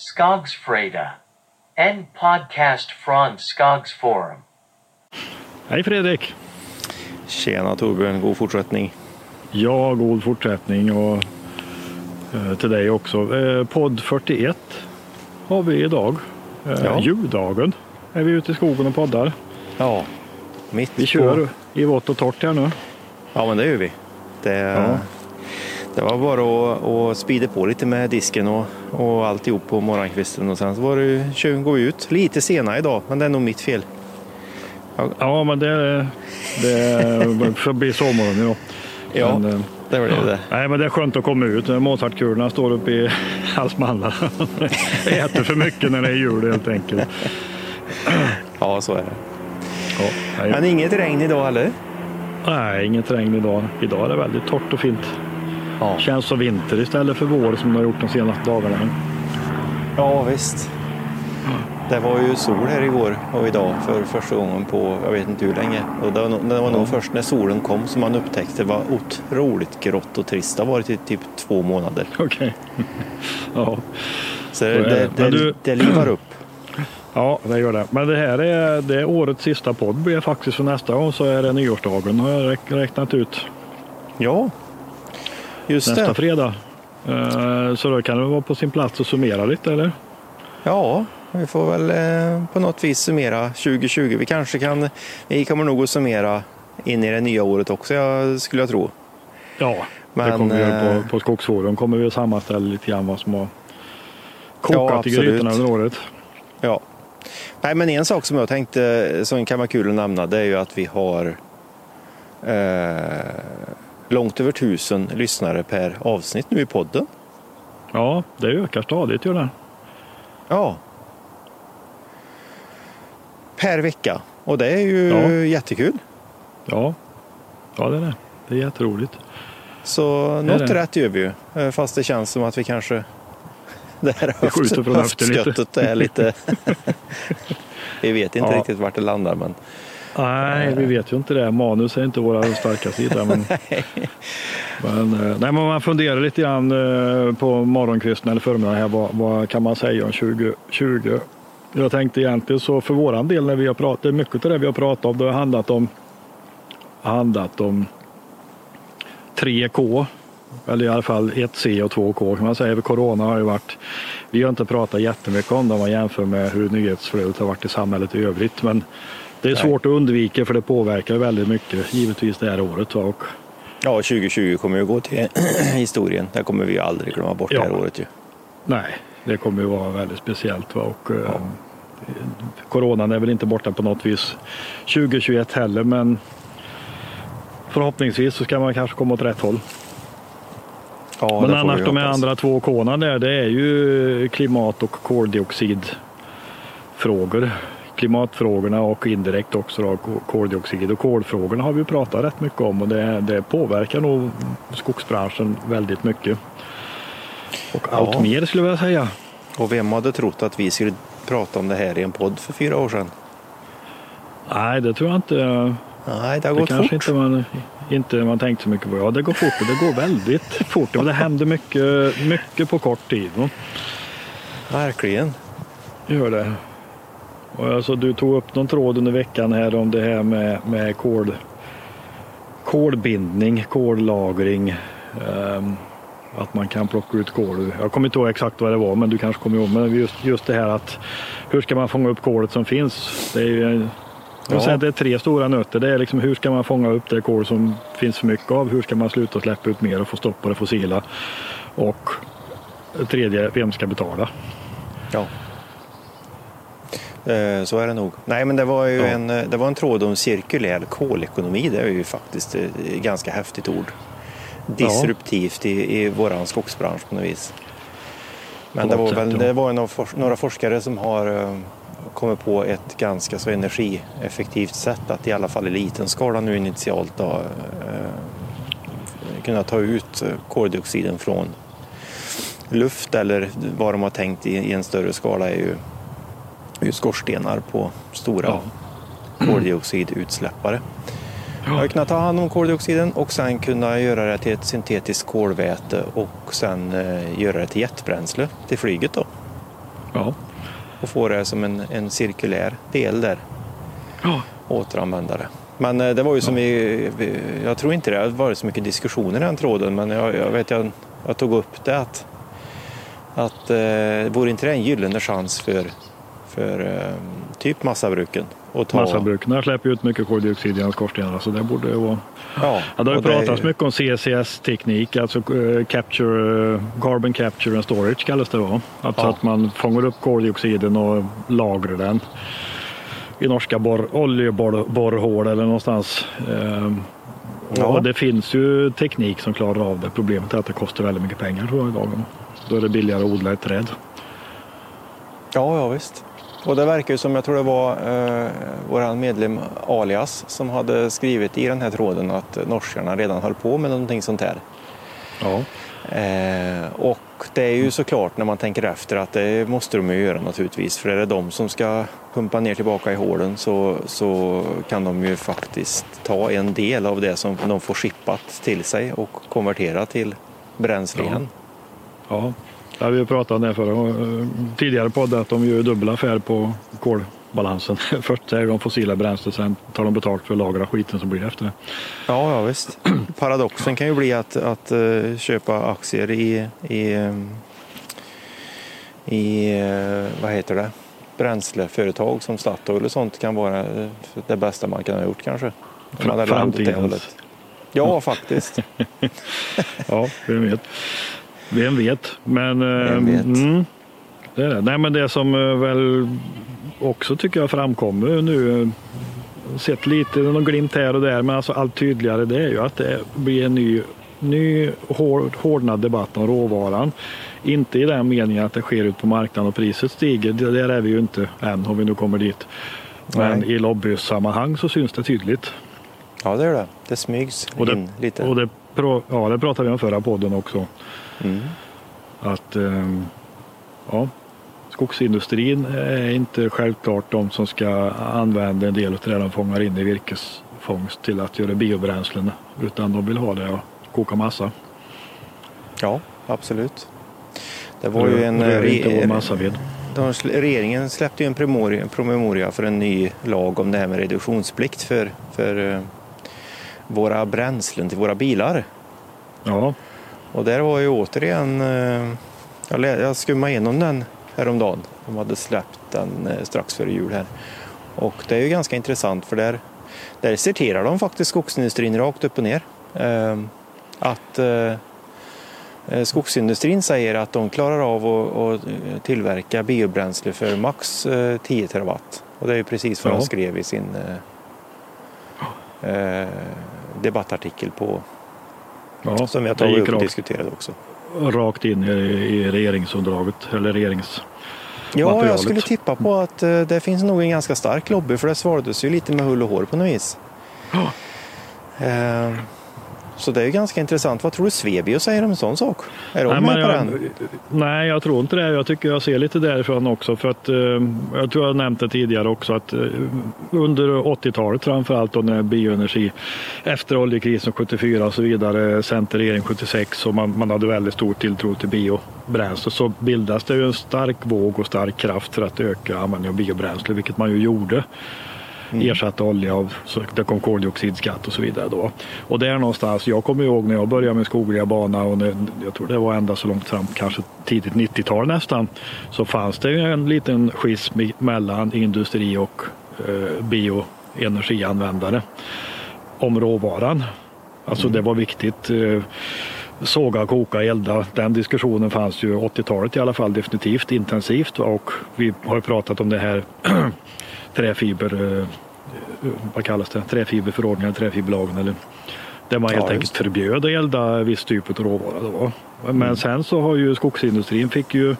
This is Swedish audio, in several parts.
Skogsfreda. En podcast från Skogsforum. Hej Fredrik! Tjena Torbjörn, god fortsättning. Ja, god fortsättning och eh, till dig också. Eh, podd 41 har vi idag. Eh, Ja. Juldagen är vi ute i skogen och poddar. Ja, mitt Vi kör på... i vått och torrt här nu. Ja, men det gör vi. Det, Ja. Det var bara att, att speeda på lite med disken och, och alltihop på morgonkvisten och sen så var det, ju- vi ut lite senare idag, men det är nog mitt fel. Ja, men det, det får bli sovmorgon. Ja. Ja, Men, eh, det var det. Nej, men det är skönt att komma ut. Mozartkulorna står uppe i halsmandlarna. Äter för mycket när det är jul helt enkelt. Ja, så är det. Ja. Men inget regn idag heller. nej, inget regn idag. Idag är det väldigt torrt och fint. Ja, Känns som vinter istället för vår som det har gjort de senaste dagarna. ja visst. Det var ju sol här igår och idag för första gången på jag vet inte hur länge. Och det var, nog- det var nog först när solen kom som man upptäckte vad otroligt grått och trist det har varit i typ två månader. Okej. ja. Så det, det. det, du- det livar upp. ja, det gör det. Men det här är, det är årets sista podd blir faktiskt för nästa gång så är det nyårsdagen har jag räk- räknat ut. Ja, just Nästa det. fredag. Eh, Så då kan det vara på sin plats att summera lite eller? Ja, vi får väl eh, på något vis summera 2020. Vi kanske kan, vi kommer nog att summera in i det nya året också, skulle jag tro. Ja, det Men, kommer vi göra eh, på, på Skogsforum. kommer vi att sammanställa lite grann vad som har kokat i absolut. grytorna under året. Ja. Nej, men en sak som jag tänkte som kan vara kul att nämna det är ju att vi har eh, långt över tusen lyssnare per avsnitt nu i podden. Ja, det ökar stadigt gör det. Ja. Per vecka. Och det är ju Ja. jättekul. Ja, ja det är det. Det är jätteroligt. Så är något det. rätt gör vi ju. Eh, Fast det känns som att vi kanske... Det här höftskottet är lite... vi vet inte Ja. riktigt vart det landar men... Nej, vi vet ju inte det. Manus är inte våra starka sida. Men, men, eh, nej, men man funderar lite grann eh, på morgonkvisten eller förmiddagen här. Vad, vad kan man säga om 2020? Jag tänkte egentligen så för våran del när vi har pratat, mycket av det vi har pratat om, det har handlat om, handlat om 3K. Eller i alla fall 1C och 2K kan man säga. För Corona har ju varit, vi har inte pratat jättemycket om det om man jämför med hur nyhetsflödet har varit i samhället i övrigt. Men det är Nej. svårt att undvika för det påverkar väldigt mycket givetvis det här året. Och, Ja, 2020 kommer ju gå till historien. Det kommer vi ju aldrig glömma bort Ja. det här året ju. nej, det kommer ju vara väldigt speciellt. Va. Och, eh, Coronan är väl inte borta på något vis 2021 heller men förhoppningsvis så ska man kanske komma åt rätt håll. Ja, Men annars de andra två K'na där, det är ju klimat och koldioxidfrågor. Klimatfrågorna och indirekt också då ko- koldioxid och kolfrågorna har vi pratat rätt mycket om och det, det påverkar nog skogsbranschen väldigt mycket. Och allt Ja. mer skulle jag vilja säga. Och vem hade trott att vi skulle prata om det här i en podd för fyra år sedan? Nej, det tror jag inte. Nej, det har Det gått kanske fort. inte man, inte man tänkte så mycket på. Ja, det går fort och det går väldigt fort. Och det händer mycket, mycket på kort tid. Verkligen. Gör det. Och alltså, du tog upp någon tråd under veckan här om det här med, med kol, kolbindning, kollagring. ehm, att man kan plocka ut kol. Jag kommer inte ihåg exakt vad det var men du kanske kommer ihåg. Men just, just det här att hur ska man fånga upp kolet som finns? Det är ju, Ja. säga att det är tre stora nötter. Det är liksom hur ska man fånga upp det kol som finns för mycket av? Hur ska man sluta släppa ut mer och få stopp på det fossila? Och tredje, vem ska betala? Ja. Eh, Så är det nog. Nej, men det var ju Ja. en, eh, det var en tråd om cirkulär kolekonomi. Det är ju faktiskt ett ganska häftigt ord. Disruptivt i, i våran skogsbransch på något vis. Men det var, väl, ja. det var några, några forskare som har eh, kommit på ett ganska så energieffektivt sätt att i alla fall i liten skala nu initialt då, eh, kunna ta ut eh, koldioxiden från luft eller vad de har tänkt i, i en större skala är ju skorstenar på stora Ja. koldioxidutsläppare. Jag har kunnat ta hand om koldioxiden och sen kunna göra det till ett syntetiskt kolväte och sen eh, göra det till jetbränsle till flyget. Då. Ja. och få det som en, en cirkulär del där. Ja. Återanvända det. Men eh, det var ju som vi, vi, jag tror inte det har varit så mycket diskussioner i den tråden, men jag, jag vet jag, jag tog upp det att, att eh, vore inte det en gyllene chans för, för eh, typ massabruken? att ta- Massabruken släpper ut mycket koldioxid genom skorstenarna så det borde vara... Ja, Ja, det har ju och är pratats ju- mycket om CCS-teknik, alltså eh, capture, eh, carbon capture and storage kallas det va? Alltså Ja. att man fångar upp koldioxiden och lagrar den i norska borr, oljeborrhål eller någonstans. Ehm, Ja. Och det finns ju teknik som klarar av det. Problemet är att det kostar väldigt mycket pengar tror jag idag. Då är det billigare att odla ett träd. Ja, ja visst. Och det verkar ju som, jag tror det var eh, vår medlem Alias som hade skrivit i den här tråden att norskarna redan höll på med någonting sånt här. Ja. Eh, och det är ju såklart när man tänker efter att det måste de ju göra naturligtvis. För är det de som ska pumpa ner tillbaka i hålen så, så kan de ju faktiskt ta en del av det som de får skippat till sig och konvertera till bränsle Ja. igen. Ja, det har vi ju pratat om det förra, tidigare podd att de gör dubbel affär på kolbalansen. Först är de fossila bränslen, sen tar de betalt för att lagra skiten som blir efter det. Ja, ja visst. Paradoxen kan ju bli att, att eh, köpa aktier i, i, eh, i eh, vad heter det? bränsleföretag som Statoil och sånt kan vara det bästa man kan ha gjort kanske. Framtidens. Ja, faktiskt. Ja, vem vet. Vem vet. Men, eh, Vem vet. Mm, det är det. Nej, men det som eh, väl också tycker jag framkommer nu, eh, sett lite, någon glimt här och där, men alltså allt tydligare det är ju att det blir en ny, ny hård, hårdnad debatt om råvaran. Inte i den meningen att det sker ut på marknaden och priset stiger, det- där är vi ju inte än om vi nu kommer dit. Men Nej. i lobbysammanhang så syns det tydligt. Ja, det är det. Det smygs Och det, in lite. och det, ja, det pratade vi om förra podden också. Mm. att ehm, ja, skogsindustrin är inte självklart de som ska använda en del av det de fångar in i virkesfångst till att göra biobränslen utan de vill ha det och koka massa. Ja, absolut. Det var ju en... Eh, re- regeringen släppte ju en promemoria, promemoria för en ny lag om det här med reduktionsplikt för, för eh, våra bränslen till våra bilar. Ja, Och där var ju återigen, eh, jag, skummade igenom den häromdagen. De hade släppt den eh, strax före jul här. Och det är ju ganska intressant för där, där citerar de faktiskt skogsindustrin rakt upp och ner. Eh, att eh, skogsindustrin säger att de klarar av att, tillverka biobränsle för max eh, 10 terawatt. Och det är ju precis vad de skrev i sin debattartikel på, ja som vi har tagit upp och rakt, diskuterat också. rakt in i, i regeringsunderlaget eller regerings... Ja, jag skulle tippa på att eh, det finns nog en ganska stark lobby för det svarades ju lite med hull och hår på något vis. Ja. Eh, så det är ju ganska intressant. Vad tror du Svebio säger om en sån sak? Är de Nej, med på jag, den? nej, jag tror inte det. Jag tycker jag ser lite därifrån också. För att, eh, jag tror jag nämnt det tidigare också att eh, under 80-talet framförallt då när bioenergi efter oljekrisen 74 och så vidare, centerregering 76 och man, man hade väldigt stor tilltro till biobränsle så bildas det ju en stark våg och stark kraft för att öka användningen av biobränsle, vilket man ju gjorde ersatte olja av, det kom koldioxidskatt och så vidare då. Och där någonstans, jag kommer ihåg när jag började med skogliga bana och när, jag tror det var ända så långt fram, kanske tidigt 90-tal nästan, så fanns det en liten schism mellan industri och eh, bioenergianvändare om råvaran. Alltså det var viktigt. Eh, såga, koka, elda. Den diskussionen fanns ju 80-talet i alla fall definitivt intensivt och vi har pratat om det här träfiber, eh, vad kallas det, träfiberförordningen, träfiberlagen eller där man Ja, helt just enkelt förbjöd att elda viss typ av råvara. Då. Men Mm. sen så har ju skogsindustrin fick ju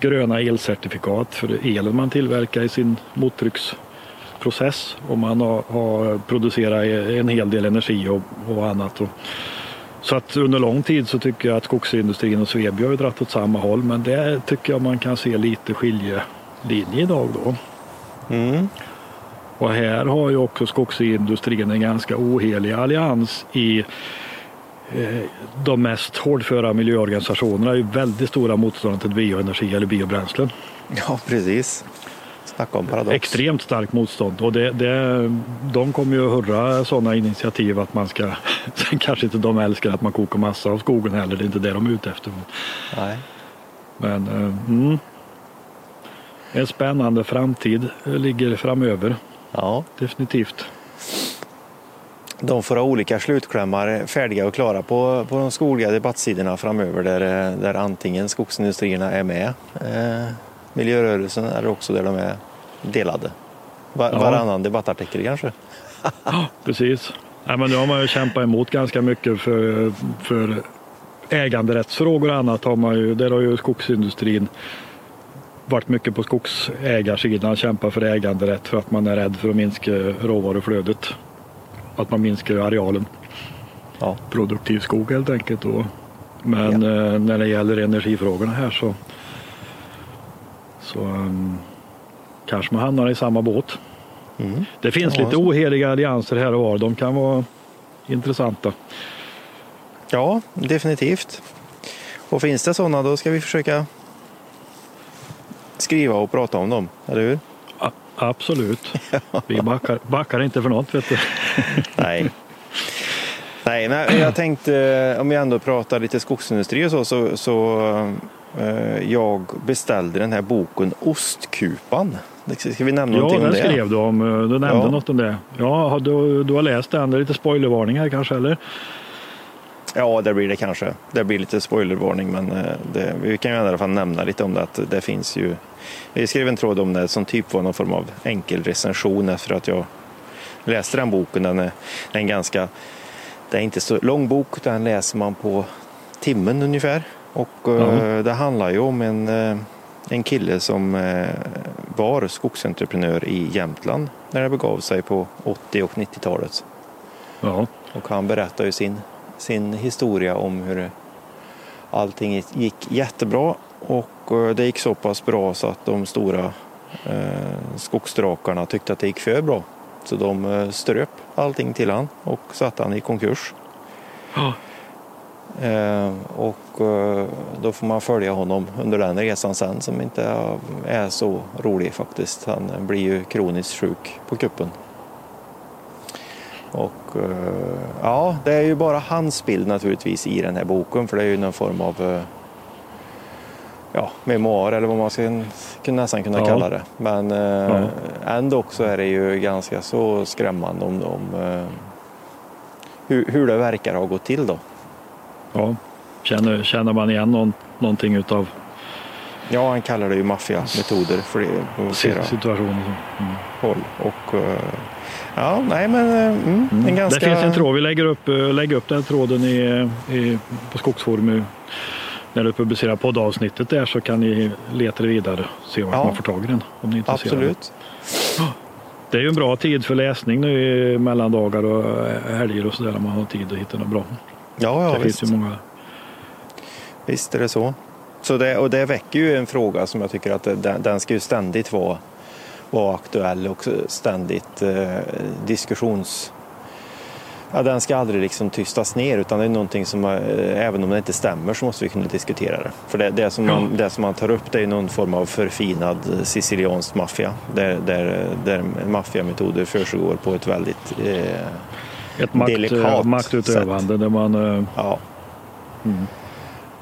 gröna elcertifikat för elen man tillverkar i sin mottrycksprocess och man har, har producerat en hel del energi och, och annat. Och, så att under lång tid så tycker jag att skogsindustrin och Svebio har ju dragit åt samma håll men det tycker jag man kan se lite skiljelinje idag då. Mm. Och här har ju också skogsindustrin en ganska ohelig allians i eh, de mest hårdföra miljöorganisationerna är ju väldigt stora motståndare till bioenergi eller biobränslen. Ja, precis. Snacka om paradox. Extremt starkt motstånd och det, det, de kommer ju att hurra sådana initiativ att man ska, sen kanske inte de älskar att man kokar massa av skogen heller, det är inte det de är ute efter. Nej. Men eh, mm, en spännande framtid ligger framöver, Ja, definitivt. de får ha olika slutklämmar färdiga och klara på, på de skogliga debattsidorna framöver där, där antingen skogsindustrierna är med, eh, miljörörelsen, eller också där de är delade. Var, Ja. Varannan debattartikel kanske. Precis. Ja, men nu har man ju kämpat emot ganska mycket för, för äganderättsfrågor och annat. Har man ju, där har ju skogsindustrin varit mycket på skogsägarsidan, kämpat för äganderätt för att man är rädd för att minska råvaruflödet. Att man minskar arealen Ja. produktiv skog helt enkelt. Och, men eh, när det gäller energifrågorna här så, så um, kanske man hamnar i samma båt. Mm. Det finns Ja, lite oheliga allianser här och var. De kan vara intressanta. ja, definitivt. Och finns det sådana då ska vi försöka skriva och prata om dem, eller hur? A- absolut. Vi backar, backar inte för något. Vet du. Nej. Nej, men jag tänkte eh, om vi ändå pratar lite skogsindustri och så, så, så eh, jag beställde den här boken Ostkupan. Ska vi nämna Ja, någonting om den det? skrev du om. eh, Du nämnde Ja. något om det. Ja, du, du har läst den. Det är lite spoilervarning här kanske, eller? Ja, det blir det kanske. Det blir lite spoilervarning, men eh, det, vi kan ju i alla fall nämna lite om det. Att det finns ju, vi skrev en tråd om det som typ var någon form av enkel recension efter att jag läste den boken. Den är, den är en ganska, det är inte så lång bok, den läser man på timmen ungefär. Och Ja. det handlar ju om en, eh, en kille som var skogsentreprenör i Jämtland när det begav sig på 80 och 90-talet. Ja. Och han berättar ju sin, sin historia om hur allting gick jättebra och eh, det gick så pass bra så att de stora eh, skogsdrakarna tyckte att det gick för bra. Så de eh, ströp allting till han och satte han i konkurs. Eh, och då får man följa honom under den resan sen som inte är så rolig faktiskt. Han blir ju kroniskt sjuk på kuppen. Och eh, ja, det är ju bara hans bild naturligtvis i den här boken för det är ju någon form av eh, ja, memoar eller vad man ska nästan kunna Ja. kalla det. Men eh, Ja. ändå så är det ju ganska så skrämmande om, om hur, hur det verkar ha gått till då. ja. Känner, känner man igen någon, någonting utav Ja, han kallar det ju maffiametoder för det på flera situationen? Mm. håll. Och, ja, nej men eh, mm, en Mm. ganska... Det finns en tråd. Vi lägger upp, eh, lägger upp den tråden i, i, på Skogsforum. När du publicerar poddavsnittet där så kan ni leta vidare och se vart Ja. man får tag i den. Om ni är intresserade. Absolut. Det är ju en bra tid för läsning nu i mellandagar och eh, helger och sådär. När man har tid att hitta något bra. Ja, ja det visst. finns ju många. visst är det så. så det, och det väcker ju en fråga som jag tycker att det- den, den ska ju ständigt vara, vara aktuell och ständigt eh, diskussions... Ja, den ska aldrig liksom tystas ner utan det är någonting som, eh, även om det inte stämmer så måste vi kunna diskutera det. För det, det, som, man, det som man tar upp det är någon form av förfinad eh, siciliansk maffia där, där, där maffiametoder försiggår på ett väldigt eh, Ett makt, Delikat maktutövande där man... eh, Ja. Mm.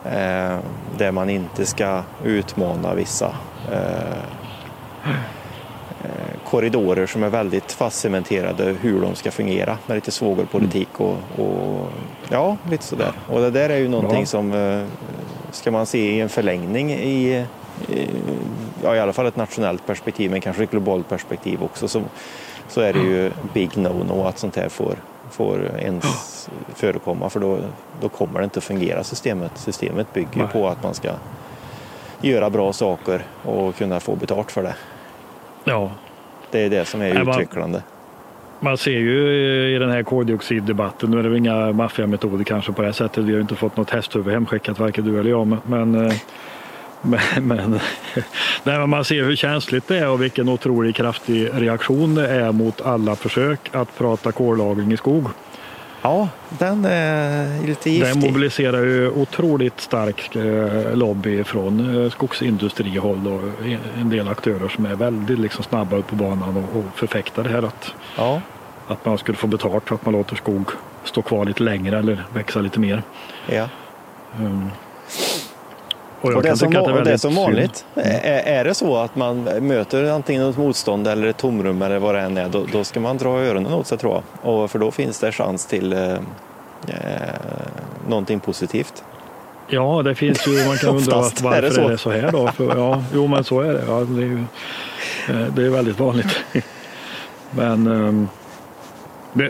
Eh, där man inte ska utmana vissa eh, eh, korridorer som är väldigt fastcementerade hur de ska fungera med lite svågerpolitik och, och ja, lite sådär. Och det där är ju någonting Ja. som eh, ska man se i en förlängning i, i, ja, i alla fall ett nationellt perspektiv men kanske ett globalt perspektiv också så, så är det ju big no-no att sånt här får, får ens förekomma för då, då kommer det inte att fungera systemet. Systemet bygger ju på att man ska göra bra saker och kunna få betalt för det. Ja, Det är det som är Nej, man- utvecklande. man ser ju i den här koldioxiddebatten, nu är det väl inga maffiametoder kanske på det här sättet. Vi har ju inte fått något hästhuvud hemskickat, varken du eller jag. Men, men, eh, men, nej, man ser hur känsligt det är och vilken otroligt kraftig reaktion det är mot alla försök att prata kollagring i skog. Ja, den är lite Den giftig. mobiliserar ju otroligt stark eh, lobby från eh, skogsindustrihåll och en del aktörer som är väldigt liksom snabba upp på banan och, förfäktar det här att, Ja, att man skulle få betalt för att man låter skog stå kvar lite längre eller växa lite mer. ja. Um, och Och det, som, det är det är som vanligt. Är, är det så att man möter antingen ett motstånd eller ett tomrum eller vad det än är, då, då ska man dra öronen åt sig tror jag. Och för då finns det chans till eh, eh, någonting positivt. Ja, det finns ju, man kan undra varför är det så. är det så här då. För, ja, jo, men så är det. Ja, det, är ju, eh, det är väldigt vanligt. Men ehm,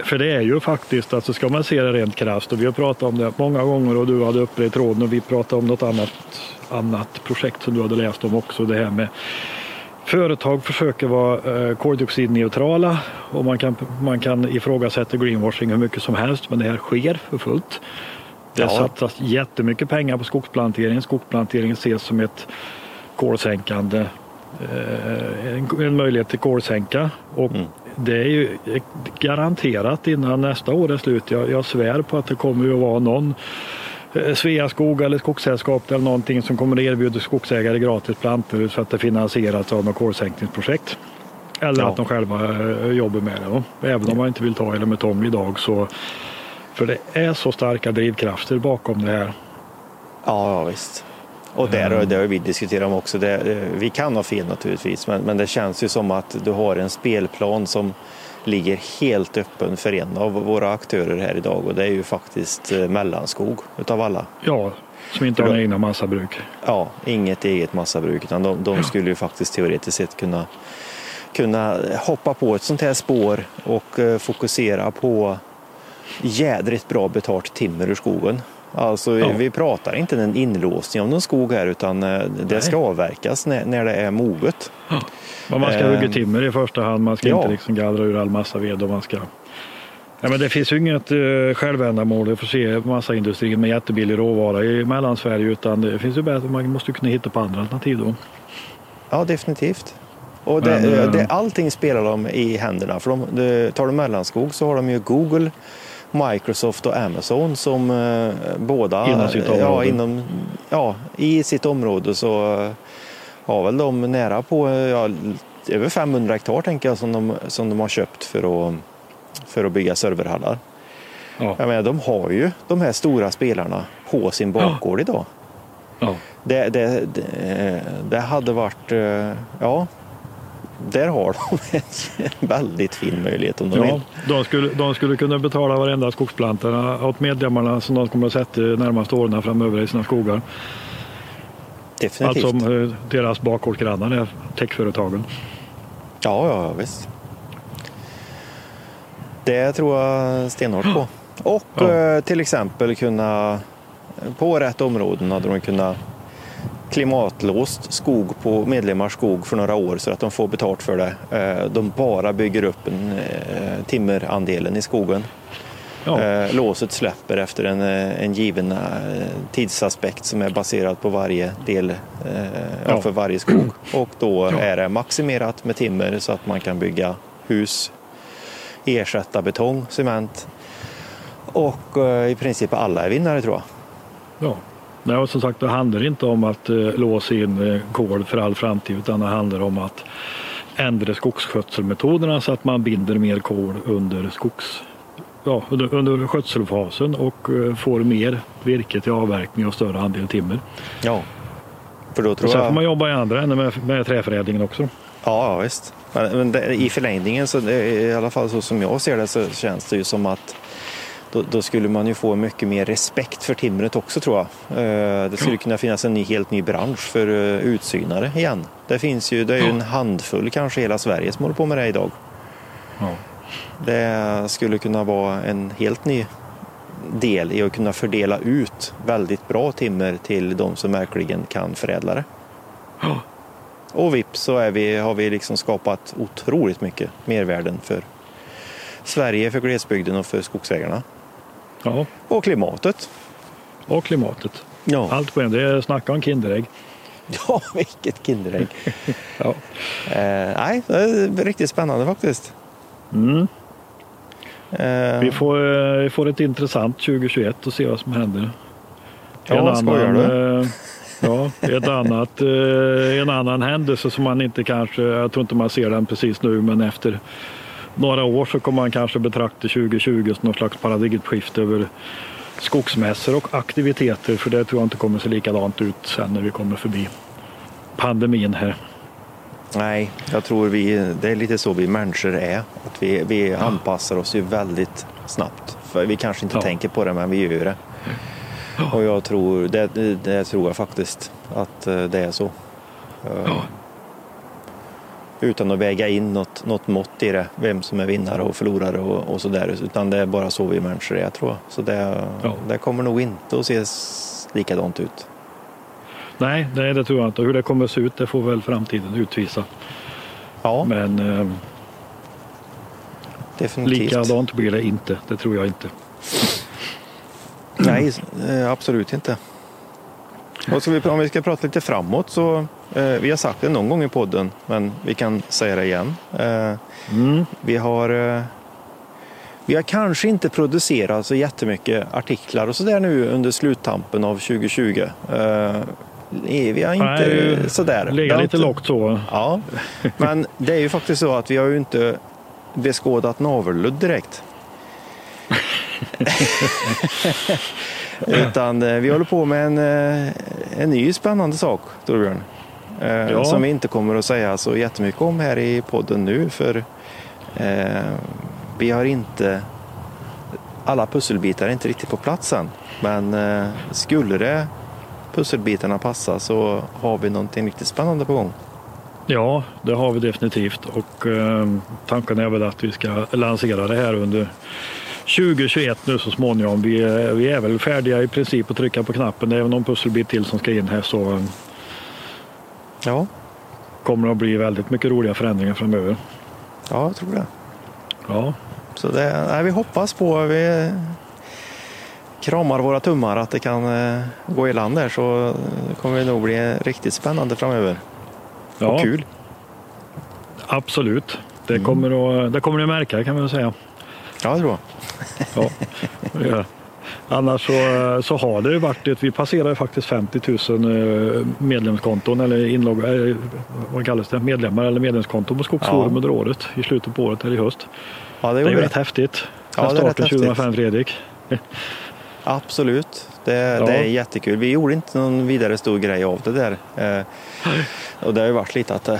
för det är ju faktiskt, alltså ska man se det rent krasst och vi har pratat om det många gånger och du hade uppe i tråden och vi pratade om något annat, annat projekt som du hade läst om också. Det här med Företag försöker vara eh, koldioxidneutrala och man kan, man kan ifrågasätta greenwashing hur mycket som helst men det här sker för fullt. Det Ja. satsas jättemycket pengar på skogsplantering. Skogsplantering ses som ett kolsänkande, eh, en, en möjlighet till kolsänka. Och Mm. Det är ju garanterat innan nästa år är slut. Jag, jag svär på att det kommer att vara någon eh, Sveaskog eller Skogssällskap eller någonting som kommer att erbjuda skogsägare gratis plantor så att det finansieras av något kolsänkningsprojekt. Eller Ja. att de själva eh, jobbar med det. Även om man inte vill ta eller med tång idag så för det är så starka drivkrafter bakom det här. Ja, ja visst. Och där, det har vi diskuterat om också. Det, eh, vi kan ha fel naturligtvis, men, men det känns ju som att du har en spelplan som ligger helt öppen för en av våra aktörer här idag och det är ju faktiskt eh, Mellanskog utav alla. Ja, som inte har då- egna massabruk. Ja, inget eget massabruk utan de, de skulle ju faktiskt teoretiskt sett kunna, kunna hoppa på ett sånt här spår och eh, fokusera på jädrigt bra betalt timmer ur skogen. Alltså Ja. vi pratar inte en inlåsning av någon skog här utan eh, det ska avverkas när, när det är moget. Men man ska Ehm, hugga timmer i första hand. Man ska ja. inte liksom gallra ur all massaved. Och man ska... ja, men det finns ju inget uh, självändamål att förse massaindustrin med jättebillig råvara i Mellansverige. Utan det finns ju bättre, man måste kunna hitta på andra alternativ då. Ja, definitivt. Och det, Men, eh, det, allting spelar de i händerna. För de, det, tar du Mellanskog så har de ju Google, Microsoft och Amazon som eh, båda Inom sitt Ja, område. inom, ja, i sitt område så eh, har väl de nära på eh, ja, över 500 hektar tänker jag som de, som de har köpt för att, för att bygga serverhallar. Ja. Jag menar, de har ju de här stora spelarna på sin bakgård idag. Ja. Det, det, det, det hade varit, ja, där har de en väldigt fin möjlighet om de Ja, vill. de, skulle, de skulle kunna betala varenda skogsplantare åt medlemmarna som de kommer att sätta de närmaste åren framöver i sina skogar. Definitivt. Alltså eh, deras bakgårdsgrannar, är techföretagen. Ja, ja, visst. Det tror jag stenhårt på. Och Ja. eh, till exempel kunna, på rätt områden hade de kunnat klimatlåst skog på medlemmars skog för några år så att de får betalt för det. Eh, De bara bygger upp en eh, timmerandelen i skogen. Ja. Eh, Låset släpper efter en, en given tidsaspekt som är baserad på varje del, ja. För varje skog. Och då Ja. är det maximerat med timmer så att man kan bygga hus, ersätta betong, cement och i princip alla är vinnare tror jag. Ja. Nej, och som sagt, det handlar inte om att eh, låsa in eh, kol för all framtid utan det handlar om att ändra skogsskötselmetoderna så att man binder mer kol under, skogs, ja, under, under skötselfasen och eh, får mer virke till avverkning och större andel timmer. Ja. För då Och tror sen jag... får man jobba i andra änden med, med träförädlingen också. Ja, ja visst. Men, men det, i förlängningen, så det, är i alla fall så som jag ser det, så känns det ju som att då, då skulle man ju få mycket mer respekt för timret också tror jag. Eh, det skulle kunna finnas en ny, helt ny bransch för eh, utsynare igen. Det finns ju, det är ju en handfull kanske hela Sverige som håller på med det idag. Ja. Det skulle kunna vara en helt ny del i att kunna fördela ut väldigt bra timmer till de som verkligen kan förädla det. Ja. Och vips så vi, har vi liksom skapat otroligt mycket mervärden för Sverige, för glesbygden och för skogsägarna. Ja. Och klimatet. Och klimatet. Ja, Allt på en. Det är snacka om Kinderägg. ja vilket Kinderägg. Ja. eh, nej, det är riktigt spännande faktiskt. Mm. Eh, Vi får, eh, vi får ett intressant 2021 och se vad som händer. Ja, skojar du? eh, Ja, ett annat, eh, en annan händelse som man inte kanske, jag tror inte man ser den precis nu, men efter några år så kommer man kanske betrakta 2020 som någon slags paradigmskifte över skogsmässor och aktiviteter, för det tror jag inte kommer se likadant ut sen när vi kommer förbi pandemin här. Nej, jag tror vi, det är lite så vi människor är. Att vi, vi anpassar oss ju väldigt snabbt. För vi kanske inte Ja. tänker på det, men vi gör det. Och jag tror, det, det, tror jag faktiskt att eh, det är så. Eh, Utan att väga in något, något mått i det, vem som är vinnare och förlorare och, och sådär. Utan det är bara så vi människor är tror jag. Så det, Ja. det kommer nog inte att se likadant ut. Nej, nej, det tror jag inte. Hur det kommer att se ut, det får väl framtiden utvisa. Ja, Men eh, definitivt. likadant blir det inte, det tror jag inte. Nej, eh, absolut inte. Och vi, om vi ska prata lite framåt så, eh, vi har sagt det någon gång i podden, men vi kan säga det igen. Eh, Mm. vi har eh, vi har kanske inte producerat så jättemycket artiklar och sådär nu under sluttampen av 2020. Eh, vi har inte Nej, sådär. Ligga lite inte- lågt så. Ja, men det är ju faktiskt så att vi har ju inte beskådat navelludd direkt. Utan eh, vi håller på med en, eh, en ny spännande sak, Torbjörn. Eh, Ja. Som vi inte kommer att säga så jättemycket om här i podden nu. För eh, vi har inte... Alla pusselbitar är inte riktigt på plats än. Men eh, skulle det pusselbitarna passa så har vi någonting riktigt spännande på gång. Ja, det har vi definitivt och eh, tanken är väl att vi ska lansera det här under 2021 nu så småningom. Vi, är- vi är väl färdiga i princip att trycka på knappen. Det är någon pusselbit till som ska in här så eh, Ja, kommer det att bli väldigt mycket roliga förändringar framöver. ja jag tror det. Ja, Så det, nej, vi hoppas på, vi kramar våra tummar att det kan eh, gå i land där så kommer det nog bli riktigt spännande framöver. ja Och kul. absolut. Det kommer, att, det kommer ni märka kan man säga. Ja, jag tror jag. Ja. Ja. Annars så, så har det ju varit det. Vi passerade faktiskt 50 000 eh, medlemskonton eller inlogg, eh, vad kallas det? medlemmar eller medlemskonton på Skogsforum Ja. under året i slutet på året eller i höst. Ja, det Det är ju rätt häftigt. Ja, det rätt starten häftigt. 2005 Fredrik. Absolut. Det, Ja. det är jättekul. Vi gjorde inte någon vidare stor grej av det där. Eh, och det har ju varit lite att eh,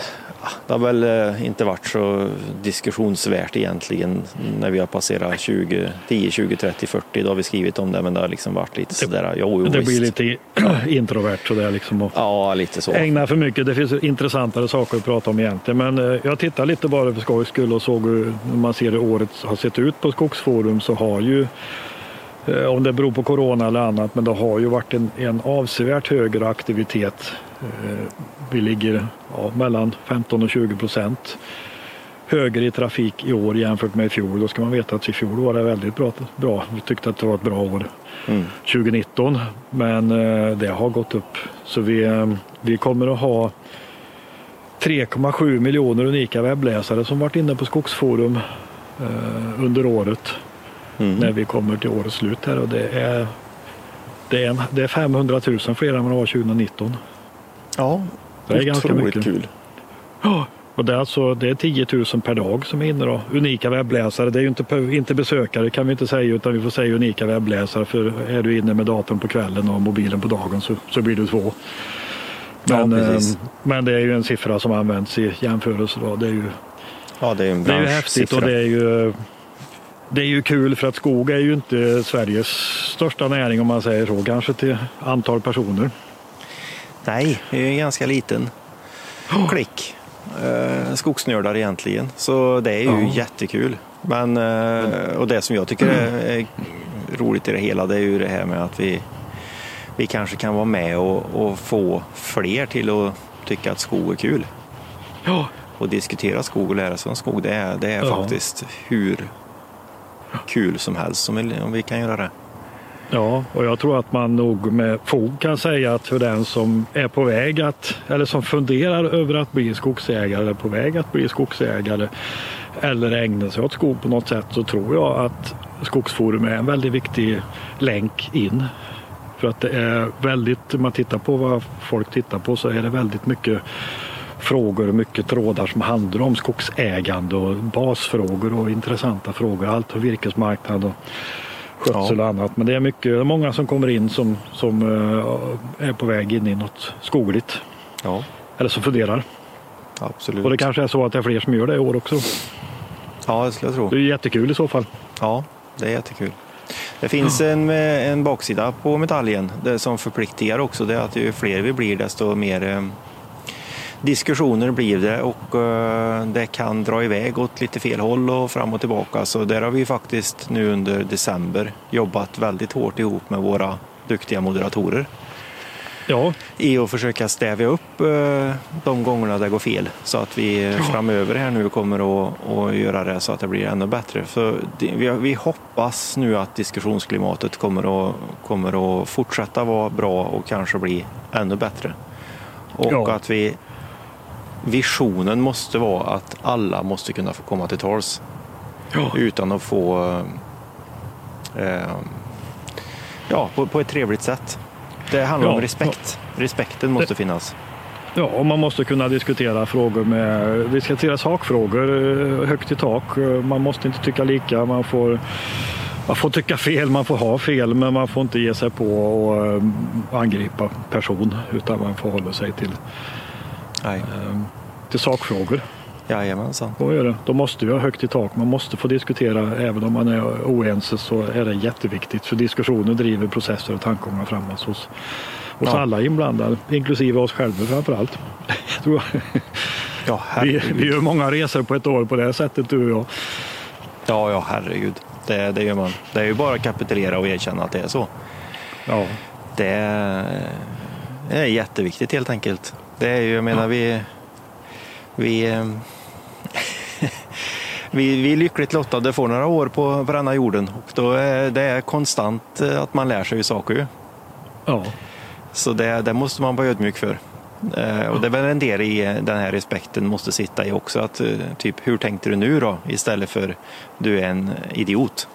det har väl eh, inte varit så diskussionsvärt egentligen när vi har passerat 20, 10, 20, 30, 40. Då har vi skrivit om det men det har liksom varit lite sådär. Jo, jo, Det visst. blir lite introvert sådär liksom. Och Ja, lite så. ägna för mycket. Det finns intressantare saker att prata om egentligen. Men eh, jag tittar lite bara för skojs skull och såg hur man ser hur året har sett ut på Skogsforum så har ju om det beror på corona eller annat, men det har ju varit en, en avsevärt högre aktivitet. Eh, Vi ligger ja, mellan 15 och 20 procent högre i trafik i år jämfört med i fjol. Då ska man veta att i fjol var det väldigt bra. bra. Vi tyckte att det var ett bra år. Mm. 2019. Men eh, det har gått upp. Så vi, eh, vi kommer att ha 3,7 miljoner unika webbläsare som varit inne på Skogsforum eh, under året Mm. när vi kommer till årets slut här och det är, det är, en, det är 500 000 fler än vad det var 2019. Ja, Det är ganska otroligt mycket. kul. Ja, Och det, är alltså, det är 10 000 per dag som är inne då. Unika webbläsare. Det är ju inte, inte besökare kan vi inte säga utan vi får säga unika webbläsare. För är du inne med datorn på kvällen och mobilen på dagen så, så blir du två. Ja, Men, precis. eh, men det är ju en siffra som används i jämförelse. Då. Det är ju, Ja, det är ju en det är ju häftigt och det är ju det är ju kul för att skog är ju inte Sveriges största näring om man säger så. Kanske till antal personer. Nej, det är en ganska liten klick eh, skogsnördar egentligen. Så det är ju Ja. jättekul. Men, eh, och det som jag tycker är, är roligt i det hela det är ju det här med att vi, vi kanske kan vara med och, och få fler till att tycka att skog är kul. Ja, Och diskutera skog och lära sig om skog, det är, det är Ja. faktiskt hur kul som helst om vi, om vi kan göra det. Ja, och jag tror att man nog med fog kan säga att för den som är på väg att, eller som funderar över att bli skogsägare eller på väg att bli skogsägare eller ägna sig åt skog på något sätt så tror jag att Skogsforum är en väldigt viktig länk in. För att det är väldigt, om man tittar på vad folk tittar på så är det väldigt mycket frågor och mycket trådar som handlar om skogsägande och basfrågor och intressanta frågor. Allt för virkesmarknad och skötsel och annat. Men det är mycket, många som kommer in som, som eh, är på väg in i något skogligt. Ja, Eller som funderar. absolut. Och det kanske är så att det är fler som gör det i år också. Ja, det skulle jag tro. Det är jättekul i så fall. Ja, det är jättekul. Det finns en, en baksida på medaljen det som förpliktigar också. Det är att ju fler vi blir desto mer eh, diskussioner blir det och eh, det kan dra iväg åt lite fel håll och fram och tillbaka. Så där har vi faktiskt nu under december jobbat väldigt hårt ihop med våra duktiga moderatorer Ja, i att försöka stävja upp eh, de gångerna det går fel så att vi framöver här nu kommer att, att göra det så att det blir ännu bättre. För vi hoppas nu att diskussionsklimatet kommer att, kommer att fortsätta vara bra och kanske bli ännu bättre. Och Ja. att vi visionen måste vara att alla måste kunna få komma till tals ja. utan att få eh, ja, på, på ett trevligt sätt. Det handlar Ja. om respekt. Respekten måste finnas. Ja, och man måste kunna diskutera frågor med, diskutera sakfrågor eh, högt i tak. Eh, Man måste inte tycka lika, man får, man får tycka fel, man får ha fel, men man får inte ge sig på och eh, angripa person, utan man får hålla sig till, Nej. eh, till sakfrågor. Jajamensan. Så är det. Då måste vi ha högt i tak. Man måste få diskutera, även om man är oense så är det jätteviktigt. För diskussioner driver processer och tankegångar framåt hos, hos Ja. alla inblandade, inklusive oss själva framför allt. Ja, Vi, herregud. vi gör många resor på ett år på det här sättet du och jag. Ja, ja, herregud. Det, det gör man. Det är ju bara att kapitulera och erkänna att det är så. Ja, det är jätteviktigt helt enkelt. Det är ju, jag menar, vi... Vi, eh, vi, vi är lyckligt lottade, får några år på, denna jorden och då är det är konstant eh, att man lär sig saker. ja, Så det, det måste man vara ödmjuk för. Eh, och det är väl en del i den här respekten måste sitta i också. Att, typ, hur tänkte du nu då? Istället för du är en idiot.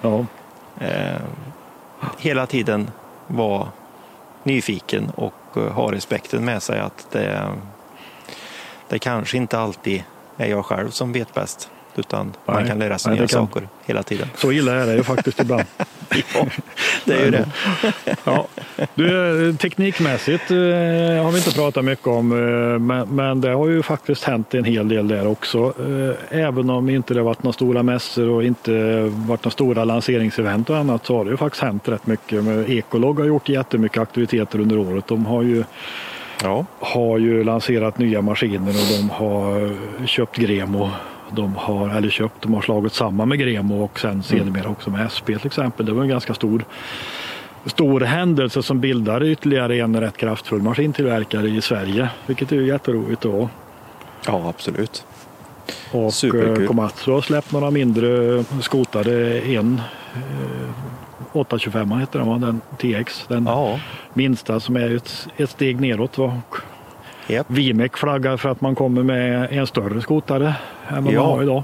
ja, hela tiden vara nyfiken och och eh, ha respekten med sig att det, det kanske inte alltid är jag själv som vet bäst. Utan man Nej, kan lära sig nej, nya kan- saker hela tiden. så illa är det ju faktiskt ibland. Ja, det är ju det. Ja. Du, eh, teknikmässigt eh, har vi inte pratat mycket om, eh, men, men det har ju faktiskt hänt en hel del där också. Även om inte det varit några stora mässor och inte varit några stora lanseringsevent och annat så har det ju faktiskt hänt rätt mycket. Men Ecolog har gjort jättemycket aktiviteter under året. De har ju, Ja, har ju lanserat nya maskiner och de har köpt Gremo. De har, eller köpt, de har slagit samman med Gremo och sen sedermera också med SP till exempel. Det var en ganska stor stor händelse som bildar ytterligare en rätt kraftfull maskintillverkare i Sverige, vilket är ju jätteroligt då. ja absolut. Och Superkul. eh, Komatsu har släppt några mindre skotare. En eh, 825 heter den, va? den TX, den Ja, minsta som är ett, ett steg neråt. Va? Japp. Vimek flaggar för att man kommer med en större skotare än vad Ja. man har idag.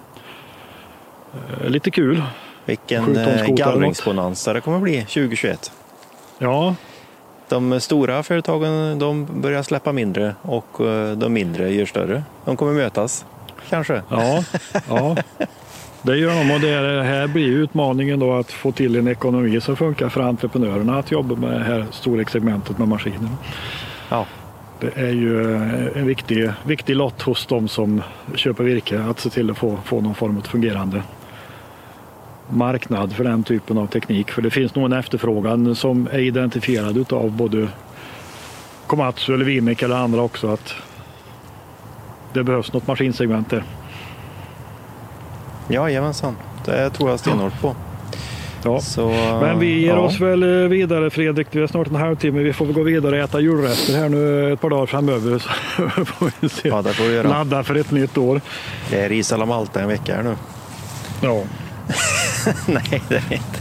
Eh, Lite kul. vilken eh, gallringsbonanza det kommer bli 2021. Ja, De stora företagen de börjar släppa mindre och eh, de mindre gör större. De kommer mötas, kanske. Ja, ja. det gör de och det här blir utmaningen då att få till en ekonomi som funkar för entreprenörerna att jobba med det här storlekssegmentet med maskiner. Ja, det är ju eh, en viktig, viktig lott hos de som köper virke att se till att få, få någon form av fungerande marknad för den typen av teknik. För det finns nog en efterfrågan som är identifierad utav både Komatsu eller Vimic eller andra också att det behövs något maskinsegment där. jajamensan. Det tror jag stenhårt på. Ja. Så, Men vi ger ja. oss väl eh, vidare Fredrik. Vi är snart en halvtimme. Vi får väl gå vidare och äta julrester här nu ett par dagar framöver. Så får vi se. Ja, det får vi göra. Ladda för ett nytt år. Det är ris alla Malta en vecka här nu. Ja. Nej, det är det inte.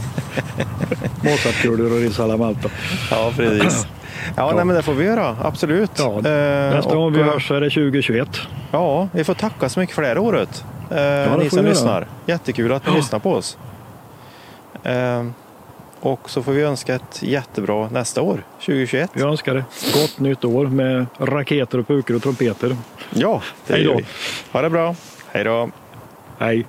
Mozartkulor och risala malta. Ja, precis. Ja, Nej, men det får vi göra. Absolut. Ja, Eh, nästa gång vi hörs är det 2021. Ja, vi får tacka så mycket för det här året. Eh, det ni som lyssnar. Jättekul att ni lyssnar på oss. Eh, och så får vi önska ett jättebra nästa år, 2021. Jag önskar det. Gott nytt år med raketer och pukor och trumpeter. Ja, det Hej gör då. vi. Ha det bra. Hej då. Hej!